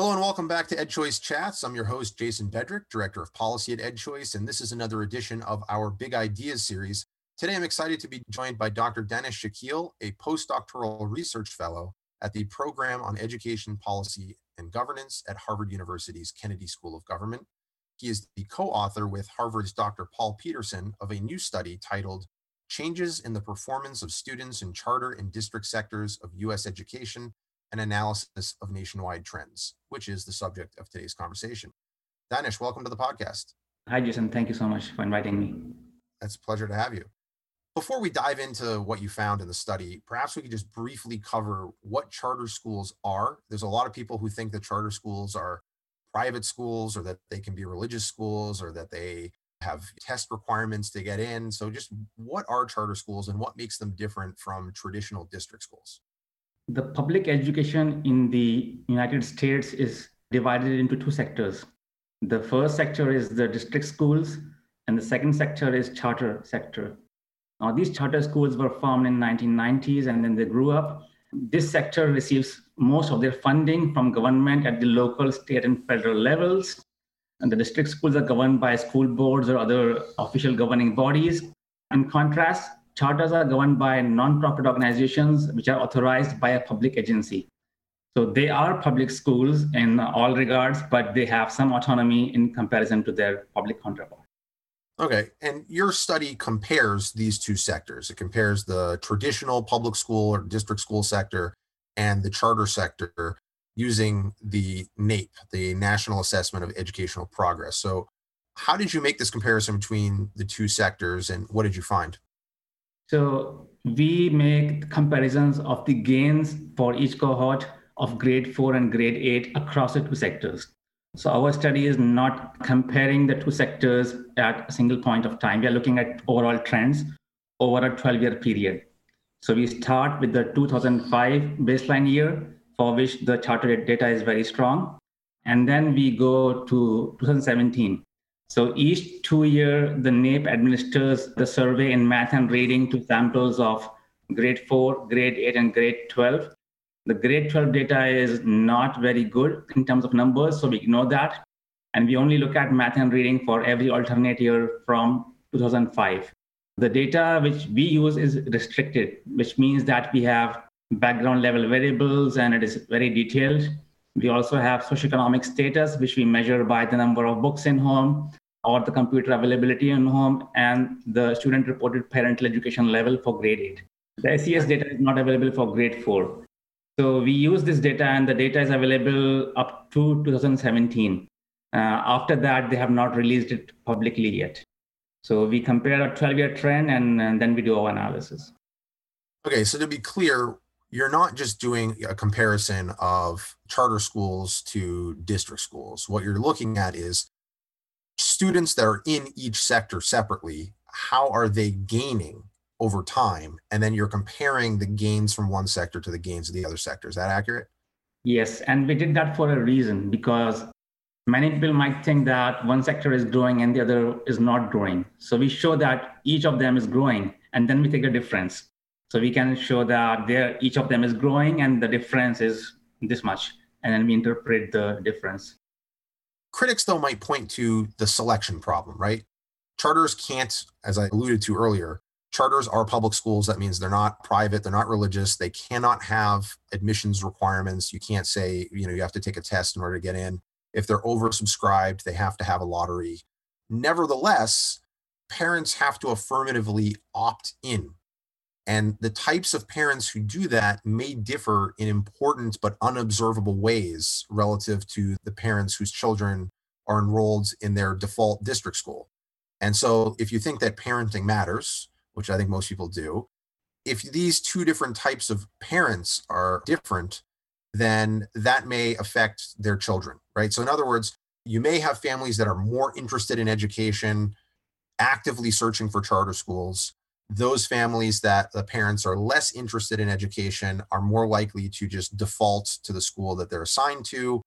Hello and welcome back to EdChoice Chats. I'm your host, Jason Bedrick, Director of Policy at EdChoice, and this is another edition of our Big Ideas series. Today, I'm excited to be joined by Dr. Danish Shakeel, a postdoctoral research fellow at the Program on Education Policy and Governance at Harvard University's Kennedy School of Government. He is the co-author with Harvard's Dr. Paul Peterson of a new study titled Changes in the Performance of Students in Charter and District Sectors of U.S. Education an analysis of nationwide trends, which is the subject of today's conversation. Danish, welcome to the podcast. Hi, Jason. Thank you so much for inviting me. It's a pleasure to have you. Before we dive into what you found in the study, perhaps we could just briefly cover what charter schools are. There's a lot of people who think that charter schools are private schools or that they can be religious schools or that they have test requirements to get in. So, just what are charter schools and what makes them different from traditional district schools? The public education in the United States is divided into two sectors. The first sector is the district schools, and the second sector is charter sector. Now, these charter schools were formed in 1990s, and then they grew up. This sector receives most of their funding from government at the local, state, and federal levels. And the district schools are governed by school boards or other official governing bodies. In contrast, charters are governed by non-profit organizations which are authorized by a public agency. So they are public schools in all regards, but they have some autonomy in comparison to their public counterparts. Okay. And your study compares these two sectors. It compares the traditional public school or district school sector and the charter sector using the NAEP, the National Assessment of Educational Progress. So, how did you make this comparison between the two sectors and what did you find? So we make comparisons of the gains for each cohort of grade four and grade eight across the two sectors. So our study is not comparing the two sectors at a single point of time. We are looking at overall trends over a 12 year period. So we start with the 2005 baseline year for which the charter data is very strong. And then we go to 2017 so each two year, the NAEP administers the survey in math and reading to samples of grade four, grade eight, and grade 12. The grade 12 data is not very good in terms of numbers, so we ignore that. And we only look at math and reading for every alternate year from 2005. The data which we use is restricted, which means that we have background level variables and it is very detailed. We also have socioeconomic status, which we measure by the number of books in home, or the computer availability in home and the student reported parental education level for grade 8. The SES data is not available for grade 4. So we use this data and the data is available up to 2017. Uh, after that, they have not released it publicly yet. So we compare a 12 year trend and, and then we do our analysis. Okay, so to be clear, you're not just doing a comparison of charter schools to district schools. What you're looking at is students that are in each sector separately, how are they gaining over time? And then you're comparing the gains from one sector to the gains of the other sector. Is that accurate? Yes. And we did that for a reason because many people might think that one sector is growing and the other is not growing. So we show that each of them is growing and then we take a difference. So we can show that there each of them is growing and the difference is this much. And then we interpret the difference. Critics, though, might point to the selection problem, right? Charters can't, as I alluded to earlier, charters are public schools. That means they're not private, they're not religious. They cannot have admissions requirements. You can't say, you know, you have to take a test in order to get in. If they're oversubscribed, they have to have a lottery. Nevertheless, parents have to affirmatively opt in and the types of parents who do that may differ in important but unobservable ways relative to the parents whose children are enrolled in their default district school. And so, if you think that parenting matters, which I think most people do, if these two different types of parents are different, then that may affect their children, right? So, in other words, you may have families that are more interested in education, actively searching for charter schools, those families that the parents are less interested in education are more likely to just default to the school that they're assigned to.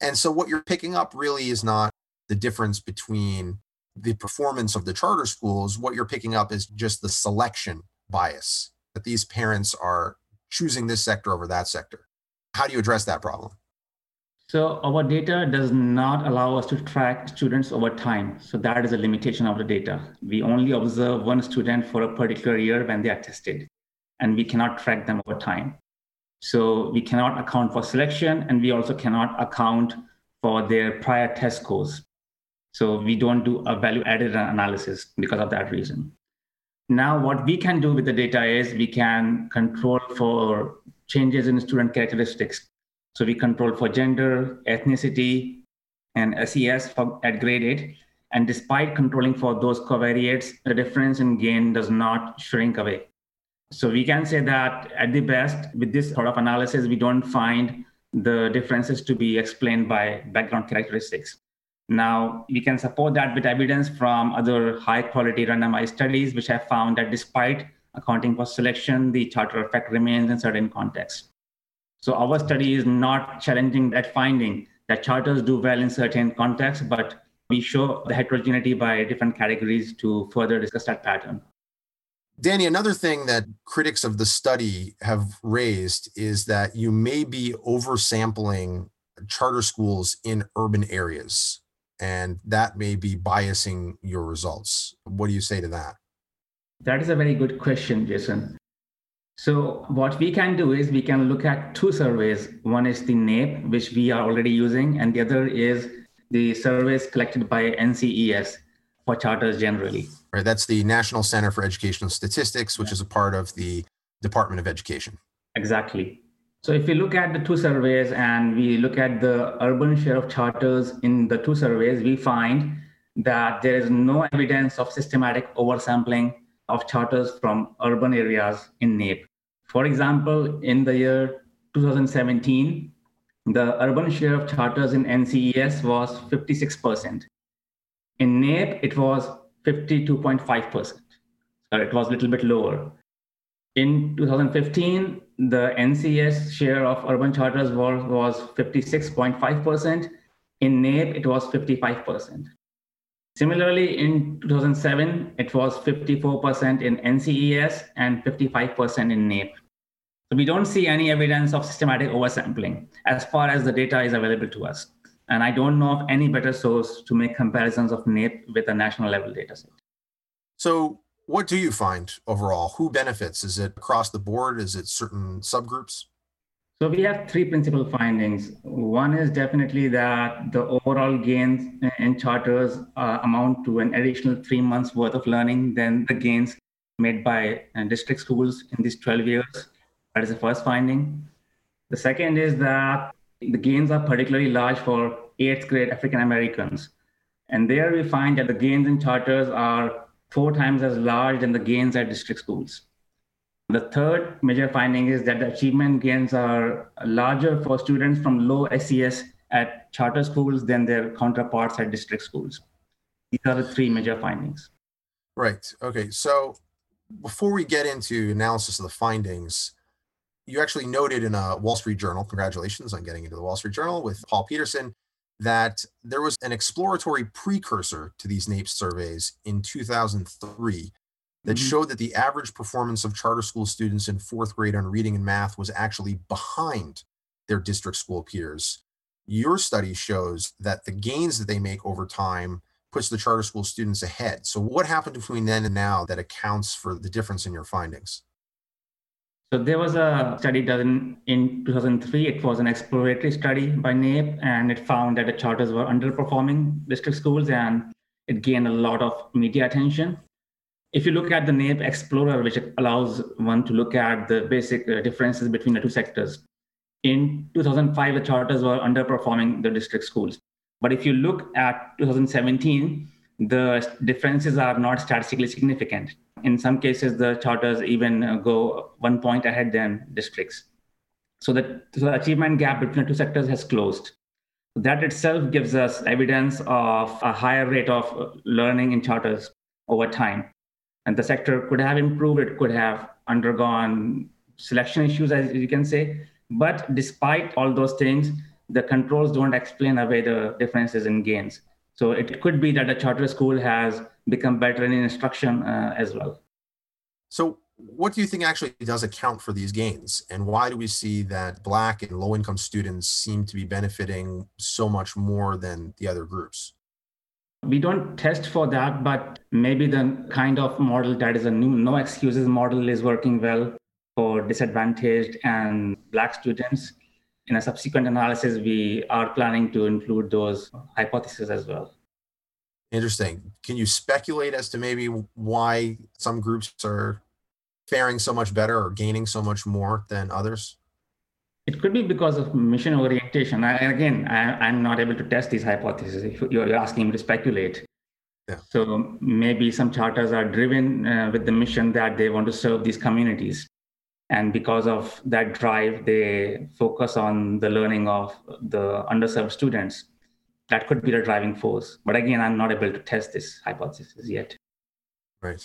And so, what you're picking up really is not the difference between the performance of the charter schools. What you're picking up is just the selection bias that these parents are choosing this sector over that sector. How do you address that problem? So our data does not allow us to track students over time. So that is a limitation of the data. We only observe one student for a particular year when they are tested, and we cannot track them over time. So we cannot account for selection, and we also cannot account for their prior test scores. So we don't do a value added analysis because of that reason. Now, what we can do with the data is we can control for changes in student characteristics so we control for gender, ethnicity, and SES for, at grade 8. And despite controlling for those covariates, the difference in gain does not shrink away. So we can say that at the best, with this sort of analysis, we don't find the differences to be explained by background characteristics. Now, we can support that with evidence from other high quality randomized studies, which have found that despite accounting for selection, the charter effect remains in certain contexts. So our study is not challenging that finding that charters do well in certain contexts, but we show the heterogeneity by different categories to further discuss that pattern. Danny, another thing that critics of the study have raised is that you may be oversampling charter schools in urban areas, and that may be biasing your results. What do you say to that? That is a very good question, Jason. So what we can do is we can look at two surveys. One is the NAEP, which we are already using, and the other is the surveys collected by NCES for charters generally. Right. That's the National Center for Educational Statistics, which is a part of the Department of Education. Exactly. So if we look at the two surveys and we look at the urban share of charters in the two surveys, we find that there is no evidence of systematic oversampling of charters from urban areas in NAEP. For example, in the year 2017, the urban share of charters in NCES was 56%. In NAEP, it was 52.5%. So it was a little bit lower. In 2015, the NCES share of urban charters was, was 56.5%. In NAEP, it was 55%. Similarly, in 2007, it was 54% in NCES and 55% in NAEP. So we don't see any evidence of systematic oversampling as far as the data is available to us. And I don't know of any better source to make comparisons of NAEP with a national level data set. So what do you find overall? Who benefits? Is it across the board? Is it certain subgroups? So we have three principal findings. One is definitely that the overall gains in charters uh, amount to an additional three months worth of learning than the gains made by uh, district schools in these 12 years. That is the first finding. The second is that the gains are particularly large for eighth grade African Americans. And there we find that the gains in charters are four times as large than the gains at district schools. The third major finding is that the achievement gains are larger for students from low SES at charter schools than their counterparts at district schools. These are the three major findings. Right. Okay. So before we get into analysis of the findings, you actually noted in a Wall Street Journal, congratulations on getting into the Wall Street Journal with Paul Peterson, that there was an exploratory precursor to these NAEP surveys in 2003 that mm-hmm. showed that the average performance of charter school students in fourth grade on reading and math was actually behind their district school peers. Your study shows that the gains that they make over time puts the charter school students ahead. So, what happened between then and now that accounts for the difference in your findings? So, there was a study done in 2003. It was an exploratory study by NAEP, and it found that the charters were underperforming district schools and it gained a lot of media attention if you look at the NAEP Explorer, which allows one to look at the basic uh, differences between the two sectors, in 2005, the charters were underperforming the district schools. But if you look at 2017, the differences are not statistically significant. In some cases, the charters even uh, go one point ahead than districts. So so the achievement gap between the two sectors has closed. That itself gives us evidence of a higher rate of learning in charters over time and the sector could have improved it could have undergone selection issues as you can say but despite all those things the controls don't explain away the differences in gains so it could be that a charter school has become better in instruction uh, as well so what do you think actually does account for these gains? And why do we see that Black and low income students seem to be benefiting so much more than the other groups? We don't test for that, but maybe the kind of model that is a new no excuses model is working well for disadvantaged and Black students. In a subsequent analysis, we are planning to include those hypotheses as well. Interesting. Can you speculate as to maybe why some groups are faring so much better or gaining so much more than others? It could be because of mission orientation. I, again, I, am not able to test these hypotheses. If you're asking me to speculate, yeah. so maybe some charters are driven uh, with the mission that they want to serve these communities, and because of that drive, they focus on the learning of the underserved students. That could be the driving force. But again, I'm not able to test this hypothesis yet. Right.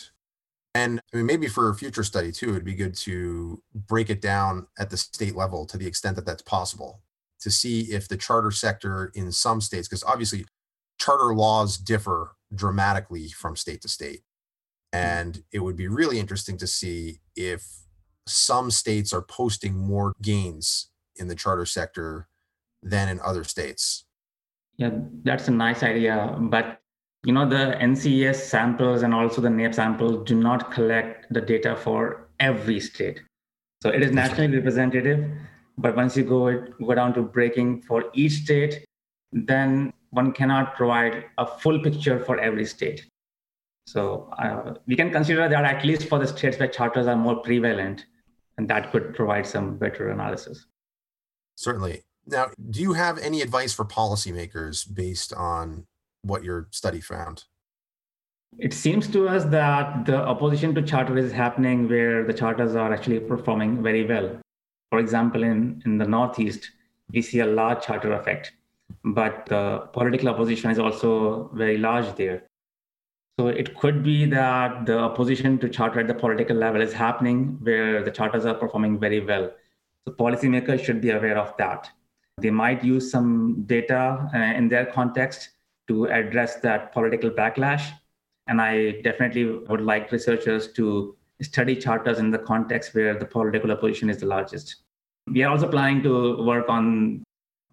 And I mean, maybe for a future study too, it'd be good to break it down at the state level to the extent that that's possible to see if the charter sector in some states, because obviously charter laws differ dramatically from state to state. Hmm. And it would be really interesting to see if some states are posting more gains in the charter sector than in other states. Yeah, that's a nice idea. But you know the nces samples and also the naep samples do not collect the data for every state so it is nationally representative but once you go go down to breaking for each state then one cannot provide a full picture for every state so uh, we can consider that at least for the states where charters are more prevalent and that could provide some better analysis certainly now do you have any advice for policymakers based on what your study found? It seems to us that the opposition to charter is happening where the charters are actually performing very well. For example, in, in the Northeast, we see a large charter effect, but the political opposition is also very large there. So it could be that the opposition to charter at the political level is happening where the charters are performing very well. So policymakers should be aware of that. They might use some data uh, in their context to address that political backlash. And I definitely would like researchers to study charters in the context where the political opposition is the largest. We are also planning to work on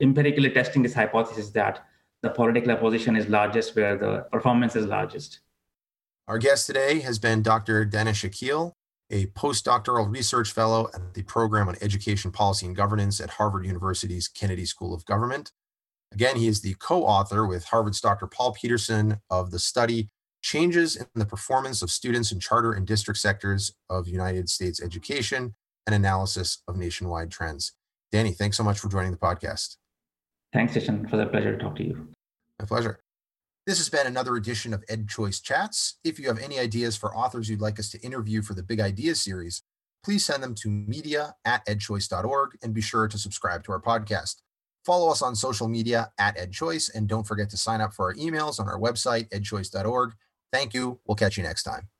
empirically testing this hypothesis that the political opposition is largest where the performance is largest. Our guest today has been Dr. Danish Shakeel, a postdoctoral research fellow at the Program on Education Policy and Governance at Harvard University's Kennedy School of Government. Again, he is the co author with Harvard's Dr. Paul Peterson of the study Changes in the Performance of Students in Charter and District Sectors of United States Education and Analysis of Nationwide Trends. Danny, thanks so much for joining the podcast. Thanks, Jason. For the pleasure to talk to you. My pleasure. This has been another edition of EdChoice Chats. If you have any ideas for authors you'd like us to interview for the Big Ideas series, please send them to media at edchoice.org and be sure to subscribe to our podcast. Follow us on social media at EdChoice, and don't forget to sign up for our emails on our website, edchoice.org. Thank you. We'll catch you next time.